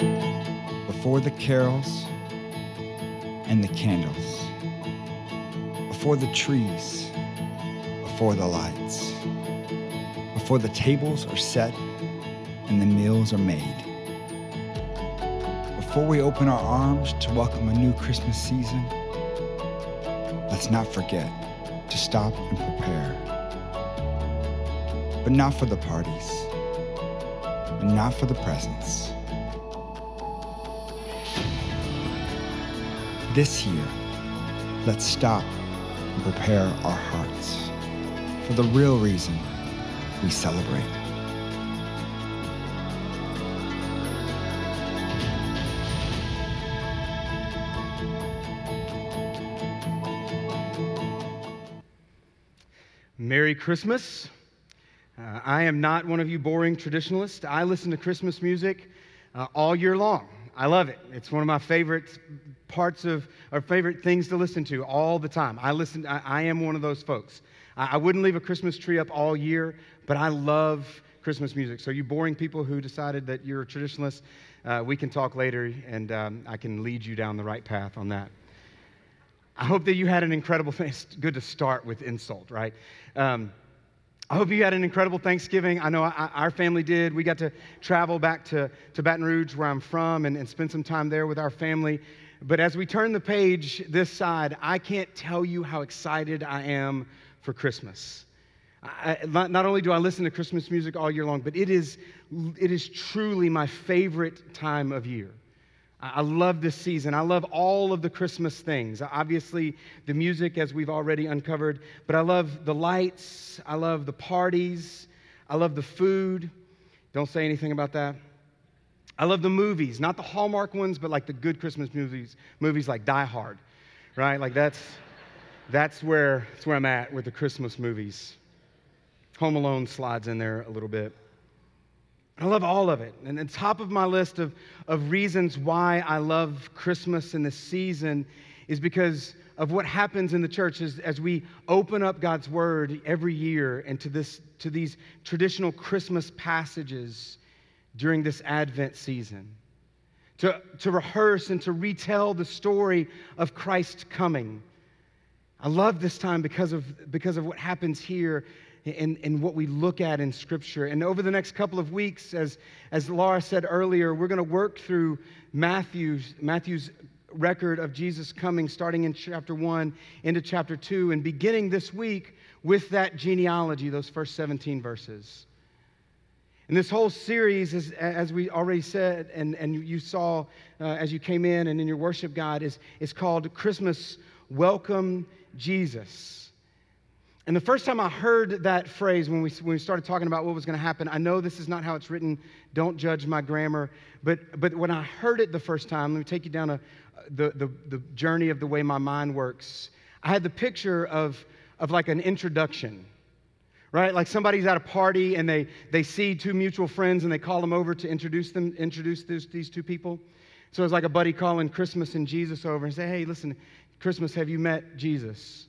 Before the carols and the candles, before the trees, before the lights, before the tables are set and the meals are made, before we open our arms to welcome a new Christmas season, let's not forget to stop and prepare. But not for the parties, and not for the presents. This year, let's stop and prepare our hearts for the real reason we celebrate. Merry Christmas. Uh, I am not one of you boring traditionalists. I listen to Christmas music uh, all year long. I love it. It's one of my favorite parts of, our favorite things to listen to all the time. I listen, I, I am one of those folks. I, I, wouldn't leave a Christmas tree up all year, but I love Christmas music. So, you boring people who decided that you're a traditionalist, uh, we can talk later and um, I can lead you down the right path on that. I hope that you had an incredible thing. It's good to start with insult, right? Um, I hope you had an incredible Thanksgiving. I know I, our family did. We got to travel back to, to Baton Rouge, where I'm from, and, and spend some time there with our family. But as we turn the page this side, I can't tell you how excited I am for Christmas. I, not only do I listen to Christmas music all year long, but it is, it is truly my favorite time of year. I love this season. I love all of the Christmas things. Obviously, the music, as we've already uncovered, but I love the lights. I love the parties. I love the food. Don't say anything about that. I love the movies, not the Hallmark ones, but like the good Christmas movies, movies like Die Hard, right? Like that's, that's, where, that's where I'm at with the Christmas movies. Home Alone slides in there a little bit. I love all of it. And the top of my list of, of reasons why I love Christmas and this season is because of what happens in the church as, as we open up God's word every year and to, this, to these traditional Christmas passages during this Advent season. To, to rehearse and to retell the story of Christ coming. I love this time because of, because of what happens here and, in what we look at in Scripture. And over the next couple of weeks, as, as Laura said earlier, we're going to work through Matthew's, Matthew's record of Jesus coming, starting in chapter 1 into chapter 2, and beginning this week with that genealogy, those first 17 verses. And this whole series, is, as we already said, and, and you saw uh, as you came in and in your worship guide, is, is called Christmas Welcome Jesus. And the first time I heard that phrase when we, when we started talking about what was going to happen, I know this is not how it's written. Don't judge my grammar. But, but when I heard it the first time, let me take you down a, the, the, the journey of the way my mind works. I had the picture of, of like an introduction, right? Like somebody's at a party and they, they see two mutual friends and they call them over to introduce them, introduce these, these two people. So it's like a buddy calling Christmas and Jesus over and say, hey, listen, Christmas, have you met Jesus?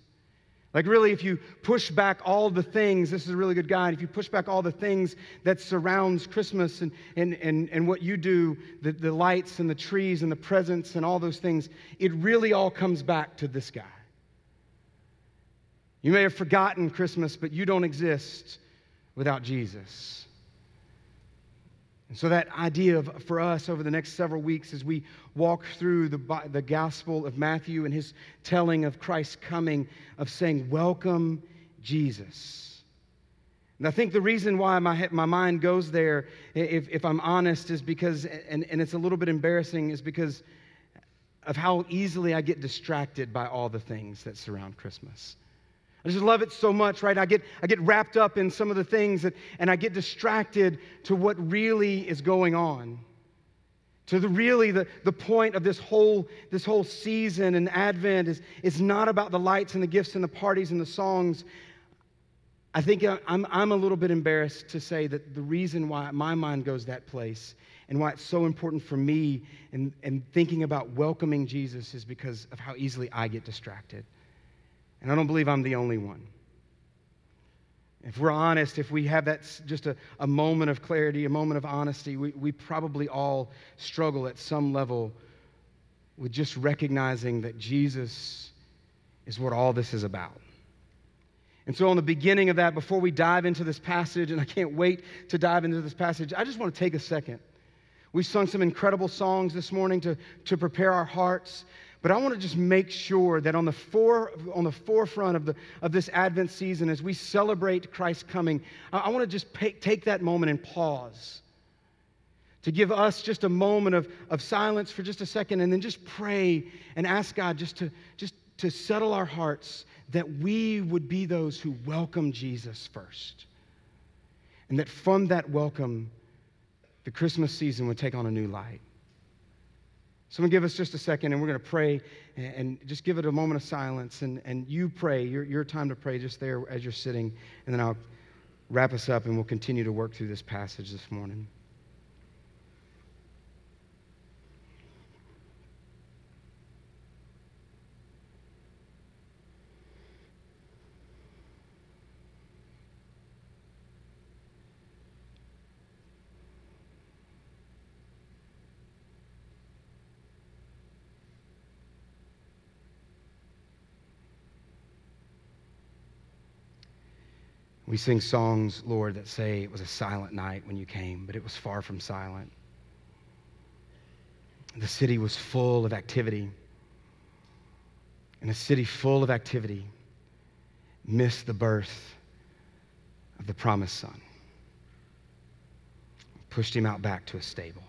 Like, really, if you push back all the things, this is a really good guide. If you push back all the things that surrounds Christmas and, and, and, and what you do, the, the lights and the trees and the presents and all those things, it really all comes back to this guy. You may have forgotten Christmas, but you don't exist without Jesus. And so, that idea of, for us over the next several weeks as we walk through the, the Gospel of Matthew and his telling of Christ's coming, of saying, Welcome, Jesus. And I think the reason why my, my mind goes there, if, if I'm honest, is because, and, and it's a little bit embarrassing, is because of how easily I get distracted by all the things that surround Christmas. I just love it so much, right? I get, I get wrapped up in some of the things that, and I get distracted to what really is going on. To the really the, the point of this whole, this whole season and Advent is, is not about the lights and the gifts and the parties and the songs. I think I'm, I'm a little bit embarrassed to say that the reason why my mind goes that place and why it's so important for me and, and thinking about welcoming Jesus is because of how easily I get distracted. And I don't believe I'm the only one. If we're honest, if we have that just a, a moment of clarity, a moment of honesty, we, we probably all struggle at some level with just recognizing that Jesus is what all this is about. And so, on the beginning of that, before we dive into this passage, and I can't wait to dive into this passage, I just want to take a second. We sung some incredible songs this morning to, to prepare our hearts. But I want to just make sure that on the, fore, on the forefront of, the, of this Advent season, as we celebrate Christ's coming, I, I want to just pay, take that moment and pause to give us just a moment of, of silence for just a second and then just pray and ask God just to, just to settle our hearts that we would be those who welcome Jesus first. And that from that welcome, the Christmas season would take on a new light. Someone give us just a second and we're going to pray and, and, just give it a moment of silence. And, and you pray, your, your time to pray just there as you're sitting. And then I'll wrap us up and we'll continue to work through this passage this morning. We sing songs, Lord, that say it was a silent night when you came, but it was far from silent. The city was full of activity. And a city full of activity missed the birth of the promised son. Pushed him out back to a stable.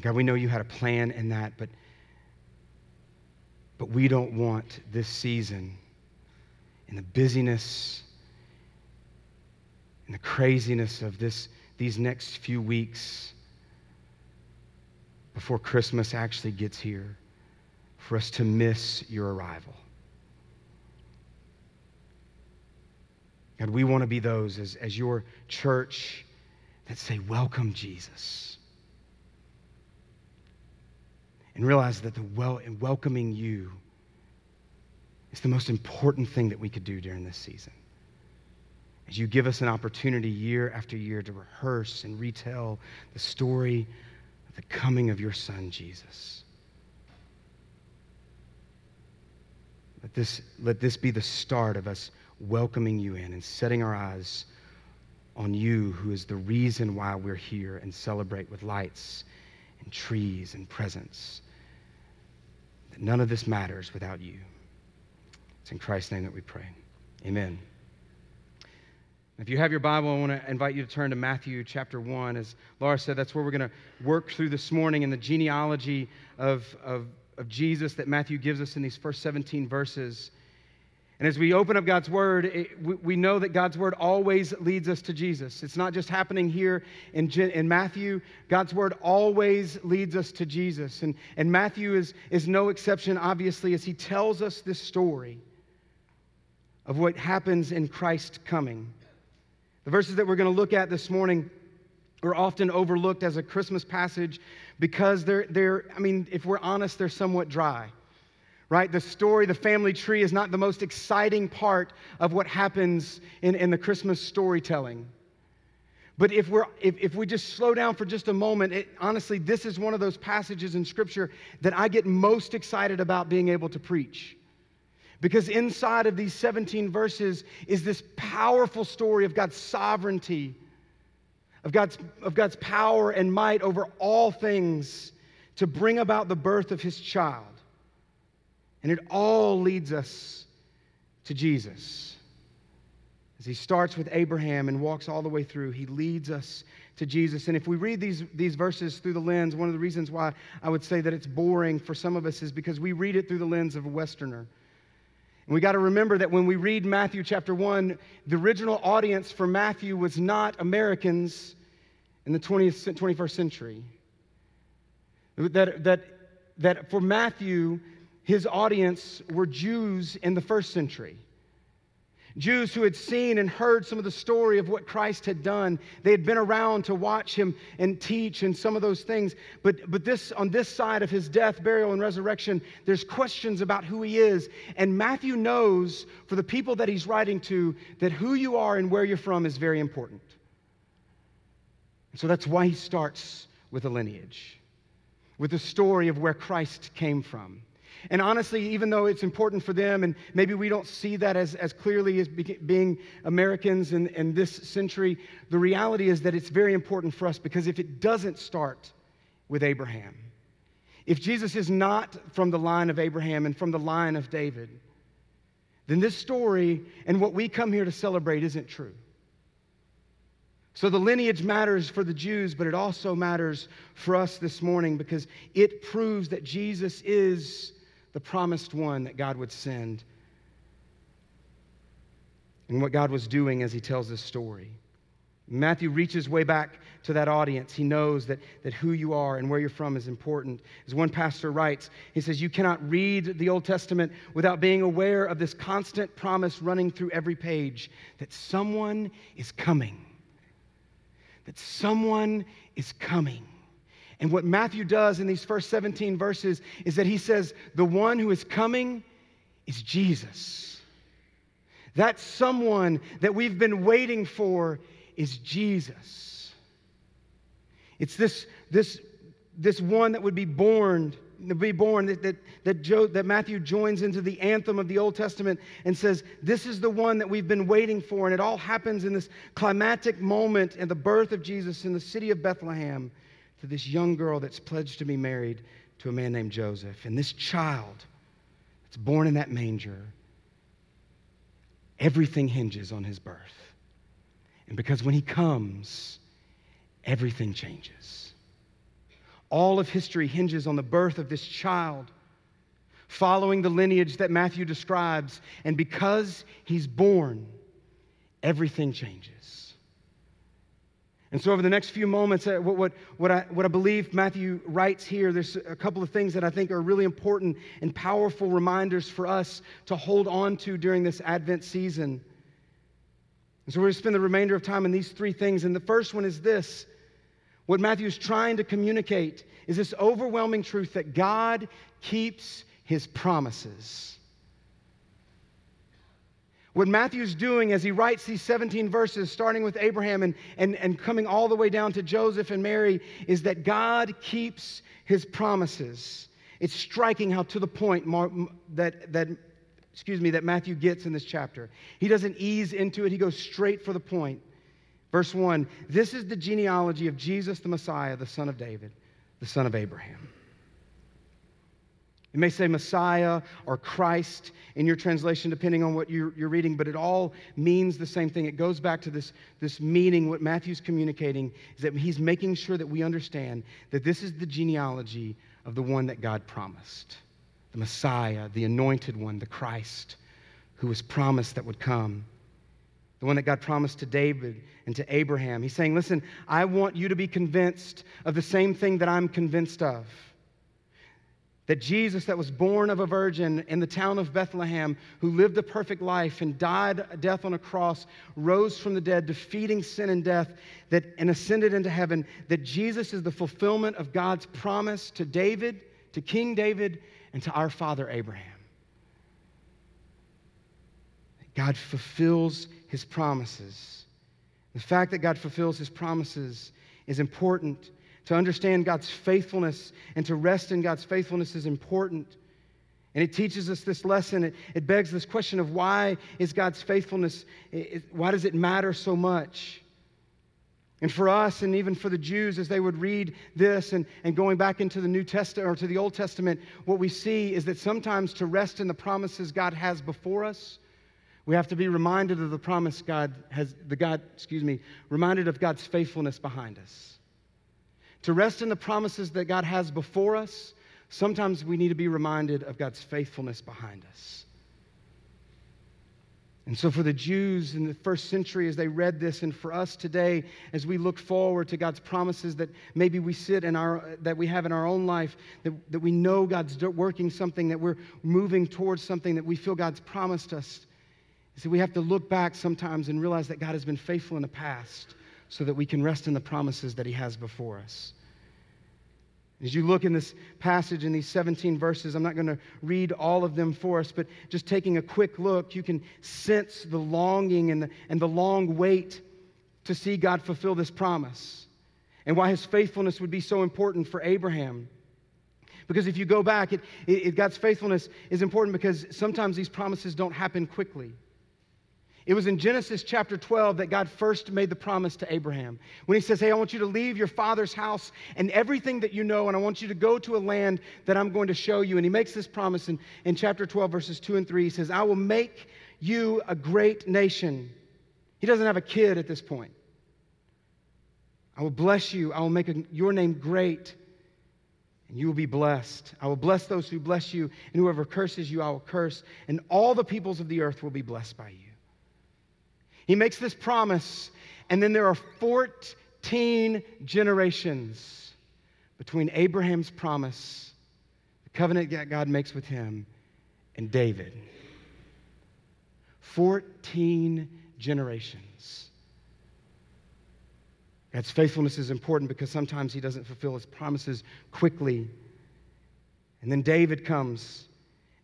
God, we know you had a plan in that, but, but we don't want this season in the busyness in the craziness of this, these next few weeks before Christmas actually gets here for us to miss your arrival. God, we want to be those as, as your church that say, Welcome, Jesus. And realize that the well, in welcoming you, it's the most important thing that we could do during this season. As you give us an opportunity year after year to rehearse and retell the story of the coming of your Son, Jesus. Let this, let this be the start of us welcoming you in and setting our eyes on you, who is the reason why we're here and celebrate with lights and trees and presents. That none of this matters without you. It's in Christ's name that we pray. Amen. If you have your Bible, I want to invite you to turn to Matthew chapter 1. As Laura said, that's where we're going to work through this morning in the genealogy of, of, of Jesus that Matthew gives us in these first 17 verses. And as we open up God's Word, it, we, we, know that God's Word always leads us to Jesus. It's not just happening here in, in Matthew. God's Word always leads us to Jesus. And, and Matthew is, is no exception, obviously, as he tells us this story of what happens in Christ coming. The verses that we're going to look at this morning are often overlooked as a Christmas passage because they're, they're I mean, if we're honest, they're somewhat dry right? The story, the family tree, is not the most exciting part of what happens in, in the Christmas storytelling. But if, we're, if, if we just slow down for just a moment, it, honestly, this is one of those passages in Scripture that I get most excited about being able to preach. Because inside of these 17 verses is this powerful story of God's sovereignty, of God's, of God's power and might over all things to bring about the birth of his child. And it all leads us to Jesus. As he starts with Abraham and walks all the way through, he leads us to Jesus. And if we read these, these verses through the lens, one of the reasons why I would say that it's boring for some of us is because we read it through the lens of a Westerner. And we got to remember that when we read Matthew chapter 1, the original audience for Matthew was not Americans in the 20th, 21st century. That, that, that for Matthew, his audience were Jews in the first century. Jews who had seen and heard some of the story of what Christ had done. They had been around to watch him and teach and some of those things. But, but this, on this side of his death, burial, and resurrection, there's questions about who he is. And Matthew knows for the people that he's writing to that who you are and where you're from is very important. So that's why he starts with a lineage, with the story of where Christ came from. And honestly, even though it's important for them, and maybe we don't see that as, as clearly as be, being Americans in, in this century, the reality is that it's very important for us because if it doesn't start with Abraham, if Jesus is not from the line of Abraham and from the line of David, then this story and what we come here to celebrate isn't true. So the lineage matters for the Jews, but it also matters for us this morning because it proves that Jesus is the promised one that God would send and what God was doing as he tells this story. Matthew reaches way back to that audience. He knows that, that who you are and where you're from is important. As one pastor writes, he says, You cannot read the Old Testament without being aware of this constant promise running through every page that someone is coming. That someone is coming. And what Matthew does in these first 17 verses is that he says, The one who is coming is Jesus. That someone that we've been waiting for is Jesus. It's this, this, this one that would be born, be born that, that, that, Joe, that Matthew joins into the anthem of the Old Testament and says, This is the one that we've been waiting for. And it all happens in this climatic moment in the birth of Jesus in the city of Bethlehem to this young girl that's pledged to be married to a man named Joseph. And this child that's born in that manger, everything hinges on his birth. And because when he comes, everything changes. All of history hinges on the birth of this child, following the lineage that Matthew describes. And because he's born, everything changes. And so, over the next few moments, uh, what, what, what, I, what I believe Matthew writes here, there's a couple of things that I think are really important and powerful reminders for us to hold on to during this Advent season. And so, we're going to spend the remainder of time in these three things. And the first one is this what Matthew is trying to communicate is this overwhelming truth that God keeps his promises. What Matthew's doing as he writes these 17 verses, starting with Abraham and, and, and coming all the way down to Joseph and Mary, is that God keeps his promises. It's striking how to the point that, that, excuse me, that Matthew gets in this chapter. He doesn't ease into it, he goes straight for the point. Verse 1 This is the genealogy of Jesus the Messiah, the son of David, the son of Abraham. It may say Messiah or Christ in your translation, depending on what you're, you're, reading, but it all means the same thing. It goes back to this, this meaning. What Matthew's communicating is that he's making sure that we understand that this is the genealogy of the one that God promised the Messiah, the anointed one, the Christ, who was promised that would come. The one that God promised to David and to Abraham. He's saying, Listen, I want you to be convinced of the same thing that I'm convinced of that Jesus, that was born of a virgin in the town of Bethlehem, who lived a perfect life and died death on a cross, rose from the dead, defeating sin and death, that, and ascended into heaven, that Jesus is the fulfillment of God's promise to David, to King David, and to our father Abraham. God fulfills his promises. The fact that God fulfills his promises is important to understand God's faithfulness and to rest in God's faithfulness is important. And it teaches us this lesson. It, it begs this question of why is God's faithfulness, it, why does it matter so much? And for us, and even for the Jews, as they would read this and, and going back into the New Testament or to the Old Testament, what we see is that sometimes to rest in the promises God has before us, we have to be reminded of the promise God has, the God, excuse me, reminded of God's faithfulness behind us. To rest in the promises that God has before us, sometimes we need to be reminded of God's faithfulness behind us. And so, for the Jews in the first century, as they read this, and for us today, as we look forward to God's promises that maybe we sit in our, that we have in our own life, that, that we know God's working something, that we're moving towards something that we feel God's promised us, See, we have to look back sometimes and realize that God has been faithful in the past so that we can rest in the promises that He has before us. As you look in this passage in these 17 verses, I'm not going to read all of them for us, but just taking a quick look, you can sense the longing and the, and the long wait to see God fulfill this promise and why his faithfulness would be so important for Abraham. Because if you go back, it, it, God's faithfulness is important because sometimes these promises don't happen quickly. It was in Genesis chapter 12 that God first made the promise to Abraham. When he says, Hey, I want you to leave your father's house and everything that you know, and I want you to go to a land that I'm going to show you. And he makes this promise in, in chapter 12, verses 2 and 3. He says, I will make you a great nation. He doesn't have a kid at this point. I will bless you. I will make a, your name great, and you will be blessed. I will bless those who bless you, and whoever curses you, I will curse, and all the peoples of the earth will be blessed by you. He makes this promise, and then there are 14 generations between Abraham's promise, the covenant that God makes with him, and David. 14 generations. God's faithfulness is important because sometimes he doesn't fulfill his promises quickly. And then David comes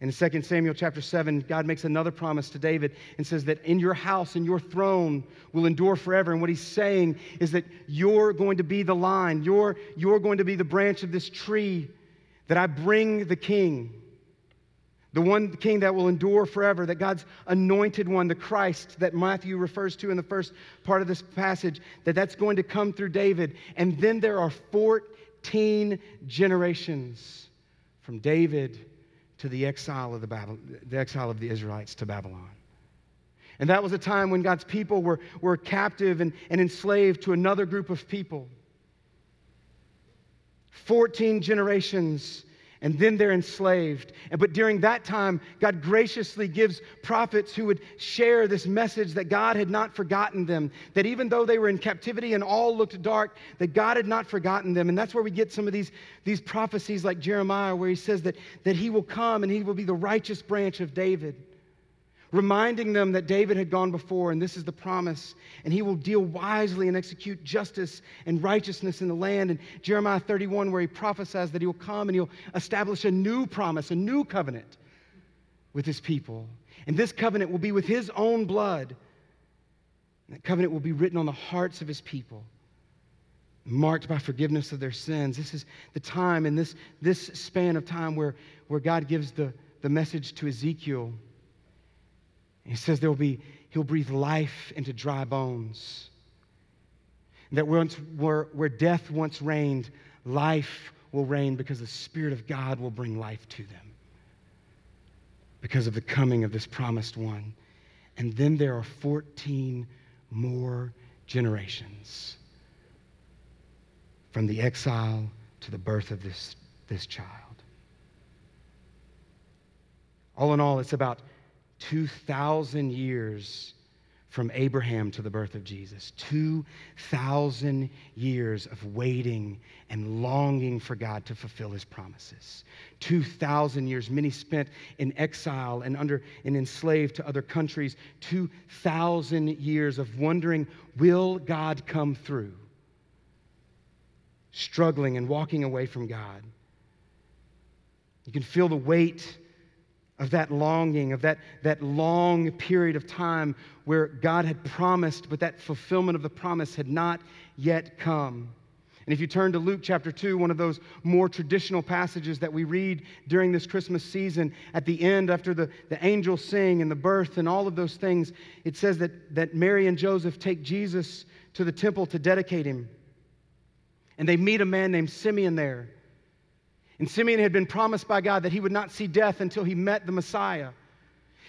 in 2 Samuel chapter 7, God makes another promise to David and says that in your house and your throne will endure forever. And what he's saying is that you're going to be the line, you're, you're going to be the branch of this tree that I bring the king. The one king that will endure forever, that God's anointed one, the Christ that Matthew refers to in the first part of this passage, that that's going to come through David. And then there are 14 generations from David to the exile of the, Babylon, the exile of the Israelites to Babylon. And that was a time when God's people were, were captive and, and enslaved to another group of people. 14 generations and then they're enslaved. But during that time, God graciously gives prophets who would share this message that God had not forgotten them, that even though they were in captivity and all looked dark, that God had not forgotten them. And that's where we get some of these, these prophecies like Jeremiah, where he says that, that he will come and he will be the righteous branch of David reminding them that David had gone before, and this is the promise, and he will deal wisely and execute justice and righteousness in the land. And Jeremiah 31, where he prophesies that he will come and he'll establish a new promise, a new covenant with his people. And this covenant will be with his own blood. And that covenant will be written on the hearts of his people marked by forgiveness of their sins. This is the time in this, this span of time where, where God gives the, the message to Ezekiel he says there will be, he'll breathe life into dry bones. That once, where, where death once reigned, life will reign because the Spirit of God will bring life to them because of the coming of this promised one. And then there are 14 more generations from the exile to the birth of this, this child. All in all, it's about 2,000 years from Abraham to the birth of Jesus. 2,000 years of waiting and longing for God to fulfill his promises. 2,000 years, many spent in exile and under and enslaved to other countries. 2,000 years of wondering, will God come through? Struggling and walking away from God. You can feel the weight of that longing, of that, that long period of time where God had promised, but that fulfillment of the promise had not yet come. And if you turn to Luke chapter 2, one of those more traditional passages that we read during this Christmas season, at the end, after the, the angels sing and the birth and all of those things, it says that, that Mary and Joseph take Jesus to the temple to dedicate him. And they meet a man named Simeon there. And Simeon had been promised by God that he would not see death until he met the Messiah.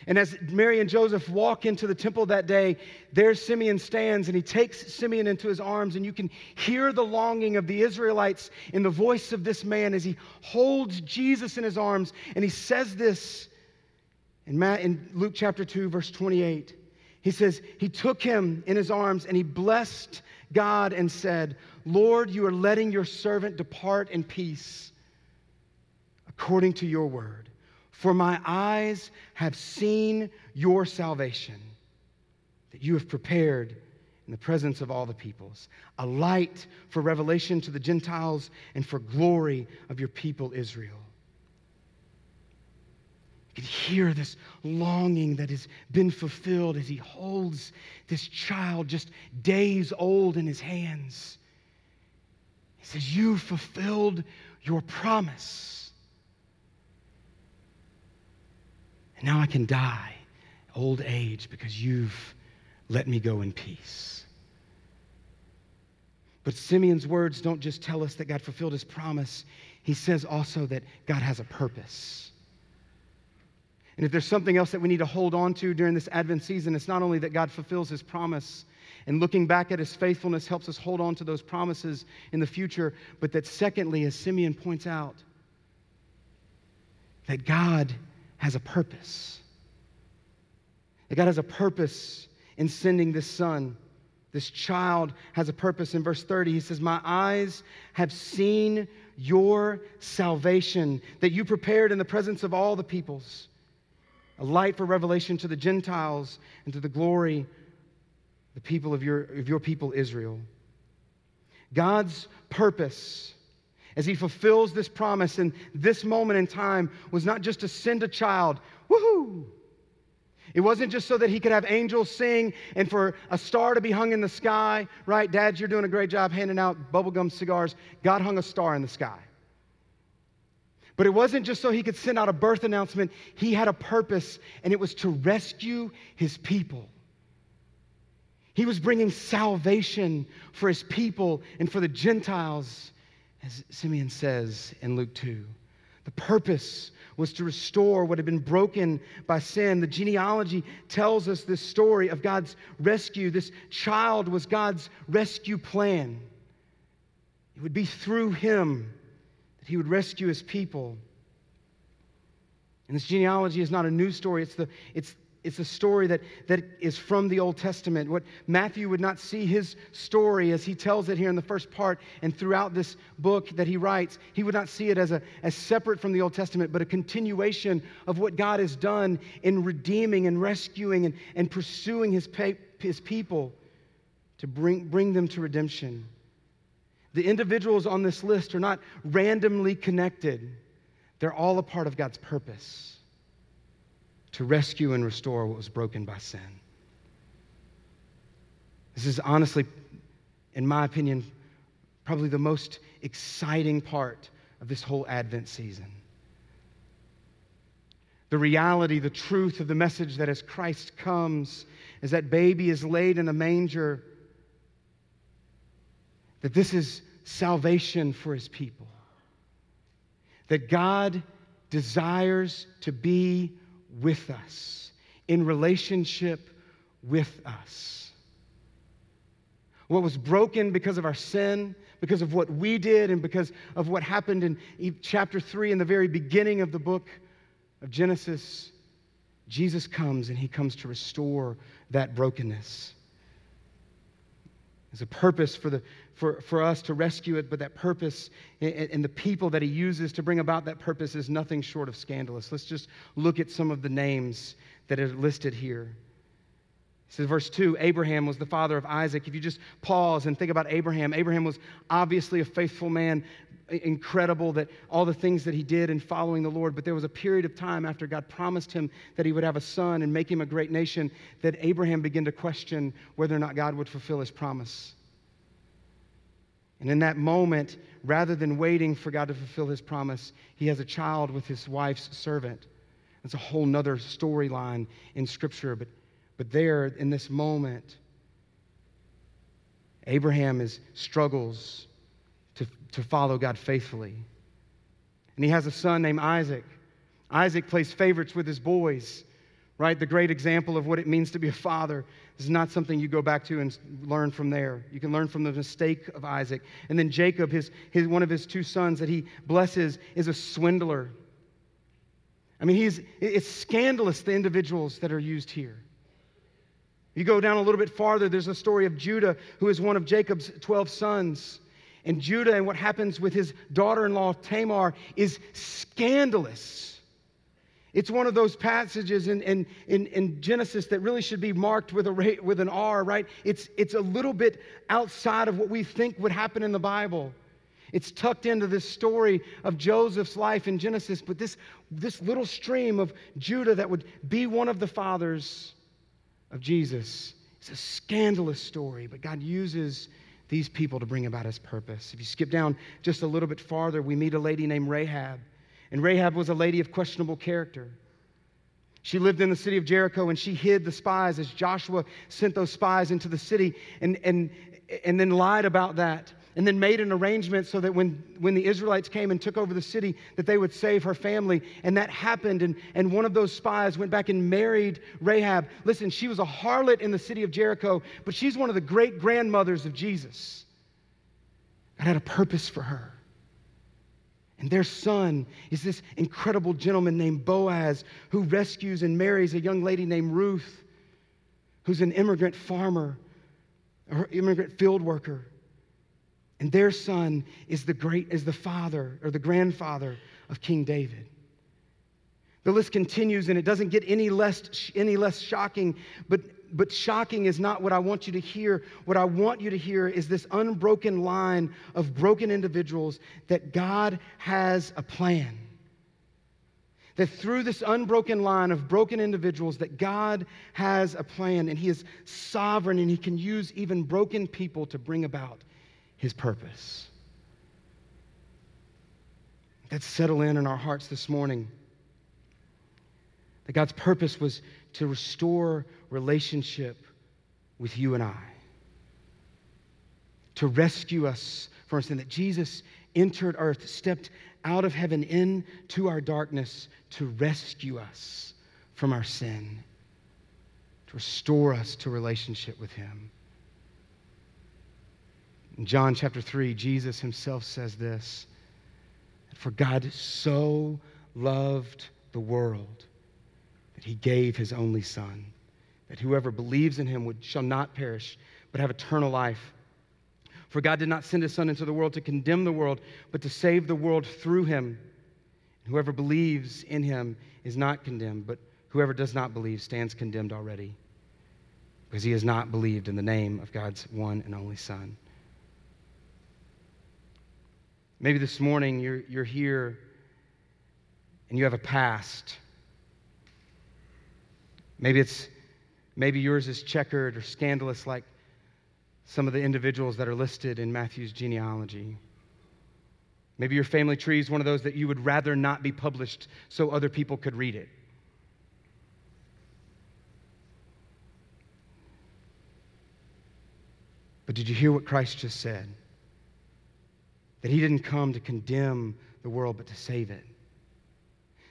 And as Mary and Joseph walk into the temple that day, there Simeon stands and he takes Simeon into his arms. And you can hear the longing of the Israelites in the voice of this man as he holds Jesus in his arms. And he says this in, in Luke chapter 2, verse 28. He says, He took him in his arms and he blessed God and said, Lord, you are letting your servant depart in peace according to your word. For my eyes have seen your salvation, that you have prepared in the presence of all the peoples, a light for revelation to the Gentiles and for glory of your people Israel. You can hear this longing that has been fulfilled as he holds this child just days old in his hands. He says, You fulfilled your promise. Now I can die, old age, because you've let me go in peace. But Simeon's words don't just tell us that God fulfilled his promise, he says also that God has a purpose. And if there's something else that we need to hold on to during this Advent season, it's not only that God fulfills his promise, and looking back at his faithfulness helps us hold on to those promises in the future, but that secondly, as Simeon points out, that God has a purpose. That God has a purpose in sending this son. This child has a purpose. In verse 30, he says, My eyes have seen your salvation that you prepared in the presence of all the peoples, a light for revelation to the Gentiles and to the glory the people of your, of your people Israel. God's purpose as he fulfills this promise in this moment in time was not just to send a child, woohoo! It wasn't just so that he could have angels sing and for a star to be hung in the sky, right? Dads, you're doing a great job handing out bubblegum cigars. God hung a star in the sky. But it wasn't just so he could send out a birth announcement, he had a purpose, and it was to rescue his people. He was bringing salvation for his people and for the Gentiles, as Simeon says in Luke 2. The purpose was to restore what had been broken by sin. The genealogy tells us this story of God's rescue. This child was God's rescue plan. It would be through him that he would rescue his people. And this genealogy is not a new story, it's the, it's it's a story that, that is from the Old Testament. What Matthew would not see his story as he tells it here in the first part and throughout this book that he writes, he would not see it as, a, as separate from the Old Testament, but a continuation of what God has done in redeeming and rescuing and, and pursuing his, his people to bring, bring them to redemption. The individuals on this list are not randomly connected, they're all a part of God's purpose to rescue and restore what was broken by sin. This is honestly, in my opinion, probably the most exciting part of this whole Advent season. The reality, the truth of the message that as Christ comes, as that baby is laid in a manger, that this is salvation for his people. That God desires to be with us, in relationship with us. What was broken because of our sin, because of what we did, and because of what happened in chapter 3 in the very beginning of the book of Genesis, Jesus comes and he comes to restore that brokenness. There's a purpose for, the, for, for us to rescue it, but that purpose and, and the people that he uses to bring about that purpose is nothing short of scandalous. Let's just look at some of the names that are listed here. It says, verse 2 Abraham was the father of Isaac. If you just pause and think about Abraham, Abraham was obviously a faithful man, incredible that all the things that he did in following the Lord. But there was a period of time after God promised him that he would have a son and make him a great nation that Abraham began to question whether or not God would fulfill his promise. And in that moment, rather than waiting for God to fulfill his promise, he has a child with his wife's servant. That's a whole nother storyline in Scripture. But, but there, in this moment, Abraham is struggles to, to follow God faithfully. And he has a son named Isaac. Isaac plays favorites with his boys, right? The great example of what it means to be a father. Is not something you go back to and learn from there. You can learn from the mistake of Isaac. And then Jacob, his, his, one of his two sons that he blesses, is a swindler. I mean, he's, it's scandalous the individuals that are used here. You go down a little bit farther, there's a story of Judah, who is one of Jacob's 12 sons. And Judah and what happens with his daughter in law Tamar is scandalous. It's one of those passages in, in, in, in, Genesis that really should be marked with, a, with an R, right? It's, it's a little bit outside of what we think would happen in the Bible. It's tucked into this story of Joseph's life in Genesis, but this, this little stream of Judah that would be one of the fathers of Jesus is a scandalous story, but God uses these people to bring about his purpose. If you skip down just a little bit farther, we meet a lady named Rahab. And Rahab was a lady of questionable character. She lived in the city of Jericho and she hid the spies as Joshua sent those spies into the city and, and, and then lied about that and then made an arrangement so that when, when the Israelites came and took over the city, that they would save her family. And that happened. And, and one of those spies went back and married Rahab. Listen, she was a harlot in the city of Jericho, but she's one of the great grandmothers of Jesus. God had a purpose for her. And their son is this incredible gentleman named Boaz who rescues and marries a young lady named Ruth, who's an immigrant farmer, or immigrant field worker. And their son is the great is the father or the grandfather of King David. The list continues and it doesn't get any less any less shocking, but but shocking is not what I want you to hear. What I want you to hear is this unbroken line of broken individuals that God has a plan. That through this unbroken line of broken individuals that God has a plan and he is sovereign and he can use even broken people to bring about his purpose. Let's settle in in our hearts this morning. That God's purpose was to restore relationship with you and I, to rescue us from sin, that Jesus entered earth, stepped out of heaven into our darkness to rescue us from our sin, to restore us to relationship with Him. In John chapter 3, Jesus himself says this For God so loved the world that he gave his only Son, that whoever believes in him would, shall not perish, but have eternal life. For God did not send his Son into the world to condemn the world, but to save the world through him. And whoever believes in him is not condemned, but whoever does not believe stands condemned already, because he has not believed in the name of God's one and only Son. Maybe this morning you're, you're here and you have a past. Maybe it's maybe yours is checkered or scandalous like some of the individuals that are listed in Matthew's genealogy. Maybe your family tree is one of those that you would rather not be published so other people could read it. But did you hear what Christ just said? that he didn't come to condemn the world, but to save it.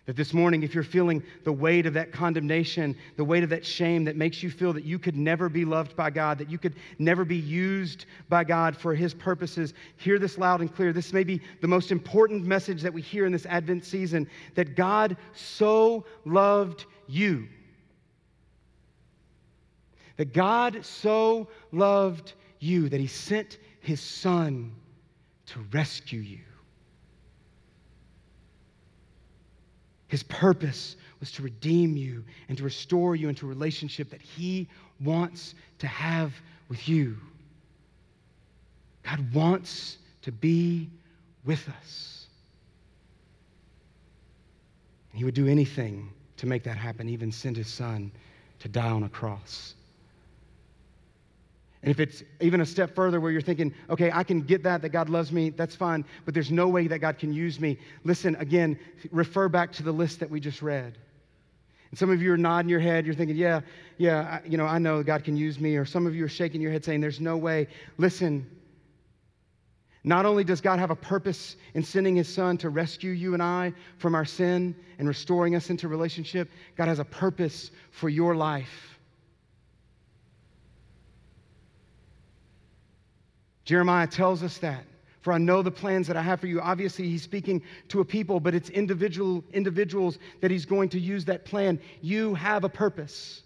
That this morning, if you're feeling the weight of that condemnation, the weight of that shame that makes you feel that you could never be loved by God, that you could never be used by God for His purposes, hear this loud and clear. This may be the most important message that we hear in this Advent season that God so loved you. That God so loved you that He sent His Son to rescue you. His purpose was to redeem you and to restore you into a relationship that He wants to have with you. God wants to be with us. He would do anything to make that happen, even send His Son to die on a cross. And if it's even a step further where you're thinking, okay, I can get that, that God loves me, that's fine, but there's no way that God can use me, listen, again, refer back to the list that we just read. And some of you are nodding your head, you're thinking, yeah, yeah, I, you know, I know God can use me. Or some of you are shaking your head saying, there's no way. Listen, not only does God have a purpose in sending his son to rescue you and I from our sin and restoring us into relationship, God has a purpose for your life. Jeremiah tells us that. For I know the plans that I have for you. Obviously, he's speaking to a people, but it's individual individuals that he's going to use that plan. You have a purpose.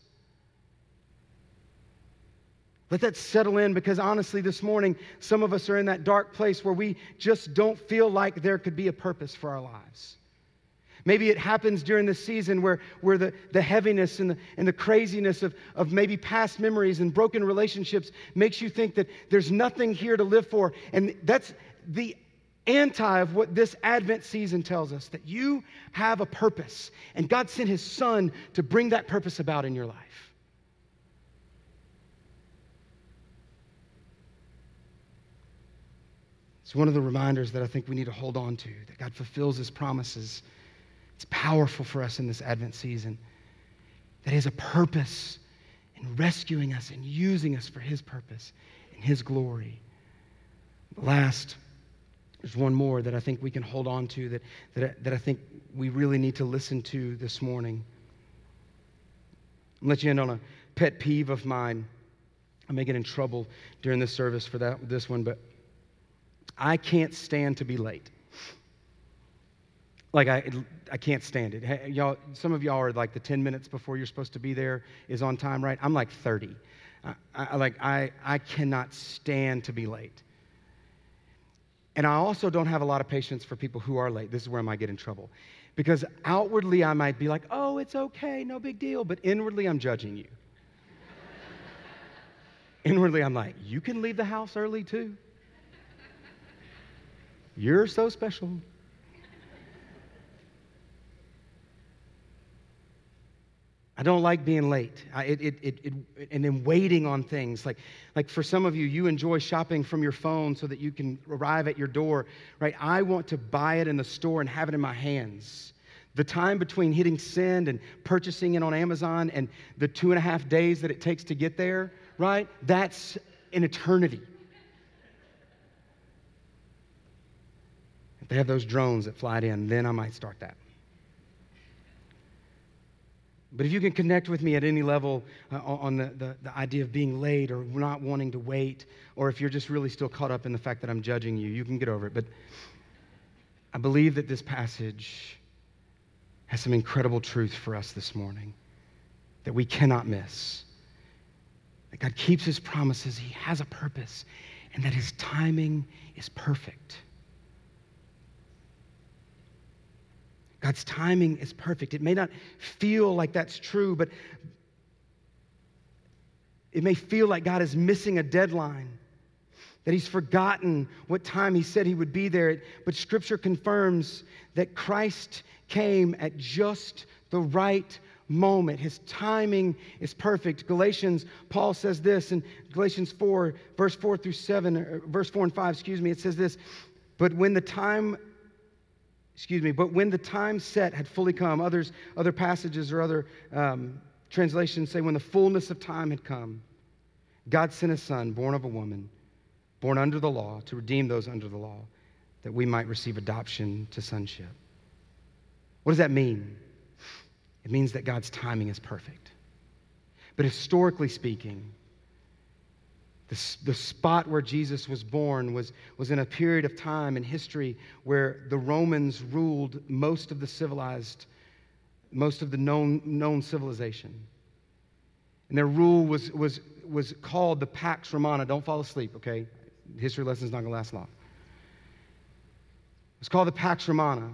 Let that settle in because honestly, this morning, some of us are in that dark place where we just don't feel like there could be a purpose for our lives. Maybe it happens during the season where, where the, the heaviness and the, and the craziness of, of maybe past memories and broken relationships makes you think that there's nothing here to live for. And that's the anti of what this Advent season tells us that you have a purpose, and God sent His Son to bring that purpose about in your life. It's one of the reminders that I think we need to hold on to that God fulfills His promises. It's powerful for us in this Advent season that He has a purpose in rescuing us and using us for His purpose and His glory. Last, there's one more that I think we can hold on to that, that, that I think we really need to listen to this morning. I'll let you in on a pet peeve of mine. I may get in trouble during this service for that, this one, but I can't stand to be late. Like I, I can't stand it. Hey, y'all, some of y'all are like the 10 minutes before you're supposed to be there is on time, right? I'm like 30. I, I, like I, I cannot stand to be late. And I also don't have a lot of patience for people who are late. This is where I might get in trouble. Because outwardly I might be like, oh, it's okay, no big deal. But inwardly I'm judging you. inwardly I'm like, you can leave the house early too. You're so special. Don't like being late. I, it, it, it, it, and then waiting on things. Like, like for some of you, you enjoy shopping from your phone so that you can arrive at your door, right? I want to buy it in the store and have it in my hands. The time between hitting send and purchasing it on Amazon and the two and a half days that it takes to get there, right? That's an eternity. If they have those drones that fly it in, then I might start that. But if you can connect with me at any level uh, on the, the, the, idea of being late or not wanting to wait, or if you're just really still caught up in the fact that I'm judging you, you can get over it. But I believe that this passage has some incredible truth for us this morning that we cannot miss. That God keeps his promises, he has a purpose, and that his timing is perfect. God's timing is perfect. It may not feel like that's true, but it may feel like God is missing a deadline, that He's forgotten what time He said He would be there. But Scripture confirms that Christ came at just the right moment. His timing is perfect. Galatians, Paul says this in Galatians 4, verse 4 through 7, verse 4 and 5, excuse me, it says this. But when the time excuse me, but when the time set had fully come, others, other passages or other um, translations say when the fullness of time had come, God sent a son, born of a woman, born under the law, to redeem those under the law, that we might receive adoption to sonship. What does that mean? It means that God's timing is perfect. But historically speaking, the, the spot where Jesus was born was, was in a period of time in history where the Romans ruled most of the civilized, most of the known, known civilization. And their rule was, was, was called the Pax Romana. Don't fall asleep, okay? History lesson's not gonna last long. It's called the Pax Romana.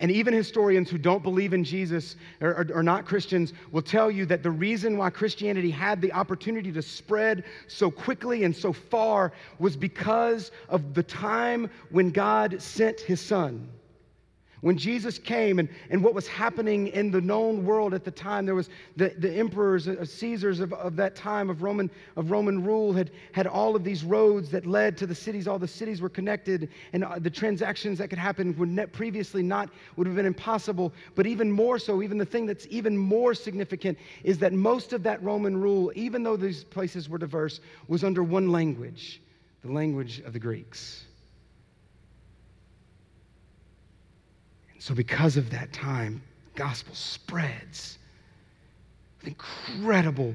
And even historians who don't believe in Jesus or are not Christians will tell you that the reason why Christianity had the opportunity to spread so quickly and so far was because of the time when God sent his son. When Jesus came and, and what was happening in the known world at the time, there was the, the emperors, uh, Caesars of, of that time of Roman, of Roman rule had, had all of these roads that led to the cities. All the cities were connected, and uh, the transactions that could happen would previously not would have been impossible. But even more so, even the thing that's even more significant is that most of that Roman rule, even though these places were diverse, was under one language, the language of the Greeks. So, because of that time, gospel spreads with incredible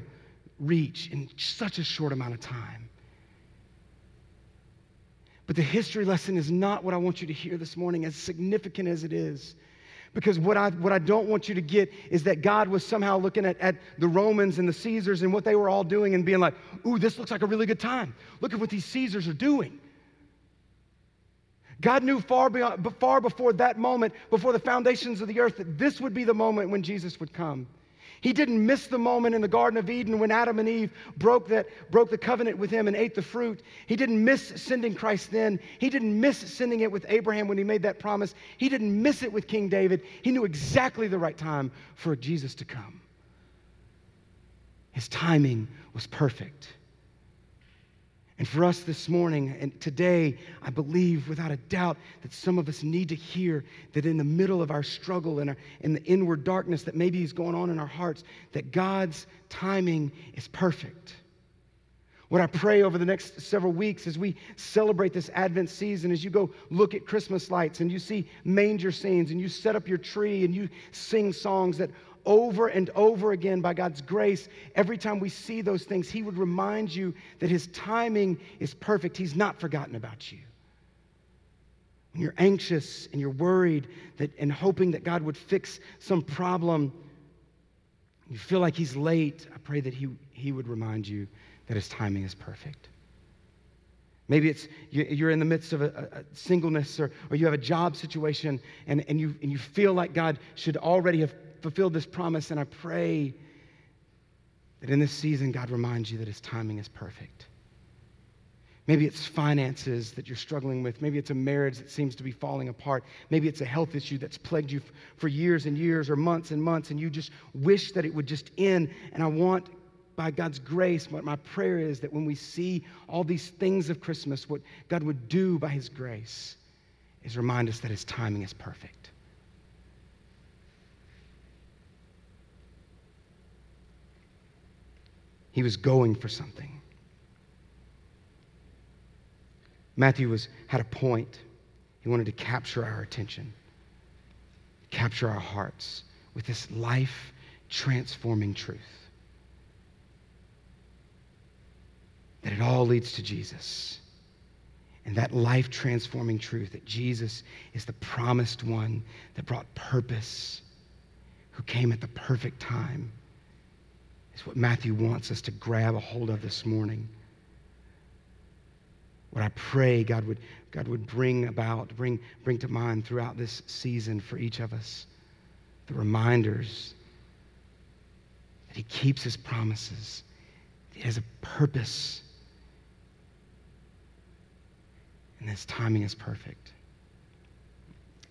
reach in such a short amount of time. But the history lesson is not what I want you to hear this morning, as significant as it is. Because what I, what I don't want you to get is that God was somehow looking at, at the Romans and the Caesars and what they were all doing and being like, ooh, this looks like a really good time. Look at what these Caesars are doing. God knew far, beyond, far before that moment, before the foundations of the earth, that this would be the moment when Jesus would come. He didn't miss the moment in the Garden of Eden when Adam and Eve broke, that, broke the covenant with him and ate the fruit. He didn't miss sending Christ then. He didn't miss sending it with Abraham when he made that promise. He didn't miss it with King David. He knew exactly the right time for Jesus to come. His timing was perfect. And for us this morning and today, I believe without a doubt that some of us need to hear that in the middle of our struggle and in the inward darkness that maybe is going on in our hearts, that God's timing is perfect. What I pray over the next several weeks as we celebrate this Advent season, as you go look at Christmas lights and you see manger scenes and you set up your tree and you sing songs that over and over again by God's grace, every time we see those things, He would remind you that His timing is perfect. He's not forgotten about you. When you're anxious and you're worried that, and hoping that God would fix some problem, you feel like He's late, I pray that He, he would remind you that His timing is perfect. Maybe it's you're in the midst of a, singleness or, or you have a job situation and, and, you, and you feel like God should already have fulfilled this promise, and I pray that in this season, God reminds you that His timing is perfect. Maybe it's finances that you're struggling with. Maybe it's a marriage that seems to be falling apart. Maybe it's a health issue that's plagued you for years and years or months and months, and you just wish that it would just end. And I want, by God's grace, what my prayer is that when we see all these things of Christmas, what God would do by His grace is remind us that His timing is perfect. He was going for something. Matthew was, had a point. He wanted to capture our attention, capture our hearts with this life transforming truth. That it all leads to Jesus. And that life transforming truth that Jesus is the promised one that brought purpose, who came at the perfect time is what Matthew wants us to grab a hold of this morning. What I pray God would, God would bring about, bring, bring to mind throughout this season for each of us the reminders that He keeps His promises, He has a purpose, and His timing is perfect.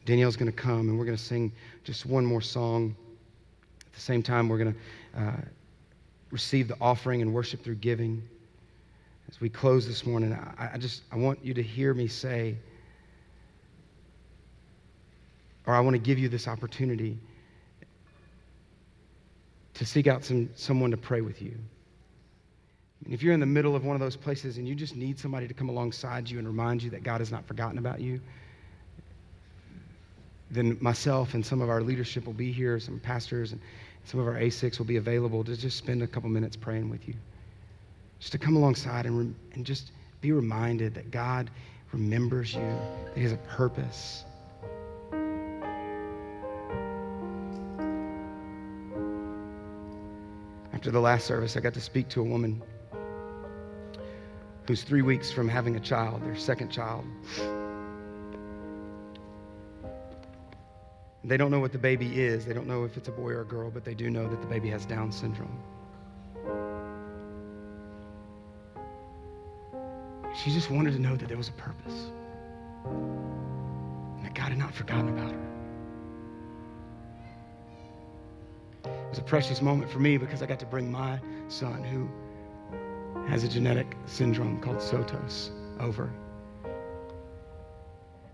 Danielle's going to come and we're going to sing just one more song. At the same time, we're going to. Uh, receive the offering and worship through giving. As we close this morning, I, I just I want you to hear me say, or I want to give you this opportunity to seek out some, someone to pray with you. And if you're in the middle of one of those places and you just need somebody to come alongside you and remind you that God has not forgotten about you, then myself and some of our leadership will be here, some pastors and some of our ASICs will be available to just spend a couple minutes praying with you. Just to come alongside and, re- and just be reminded that God remembers you, that He has a purpose. After the last service, I got to speak to a woman who's three weeks from having a child, their second child. They don't know what the baby is. They don't know if it's a boy or a girl, but they do know that the baby has Down syndrome. She just wanted to know that there was a purpose and that God had not forgotten about her. It was a precious moment for me because I got to bring my son, who has a genetic syndrome called SOTOS, over.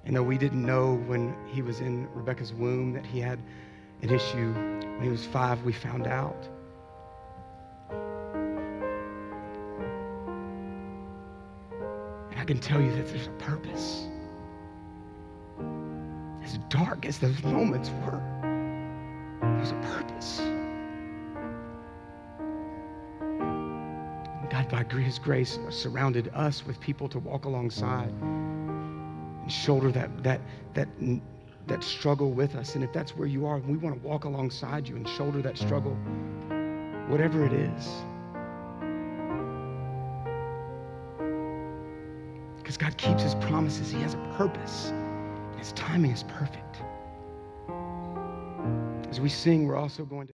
And though we didn't know when he was in Rebecca's womb that he had an issue, when he was five, we found out. And I can tell you that there's a purpose. As dark as those moments were, there's a purpose. God, by His grace, surrounded us with people to walk alongside shoulder that, that, that, that struggle with us. And if that's where you are, we want to walk alongside you and shoulder that struggle, whatever it is. Because God keeps his promises, he has a purpose. His timing is perfect. As we sing, we're also going to.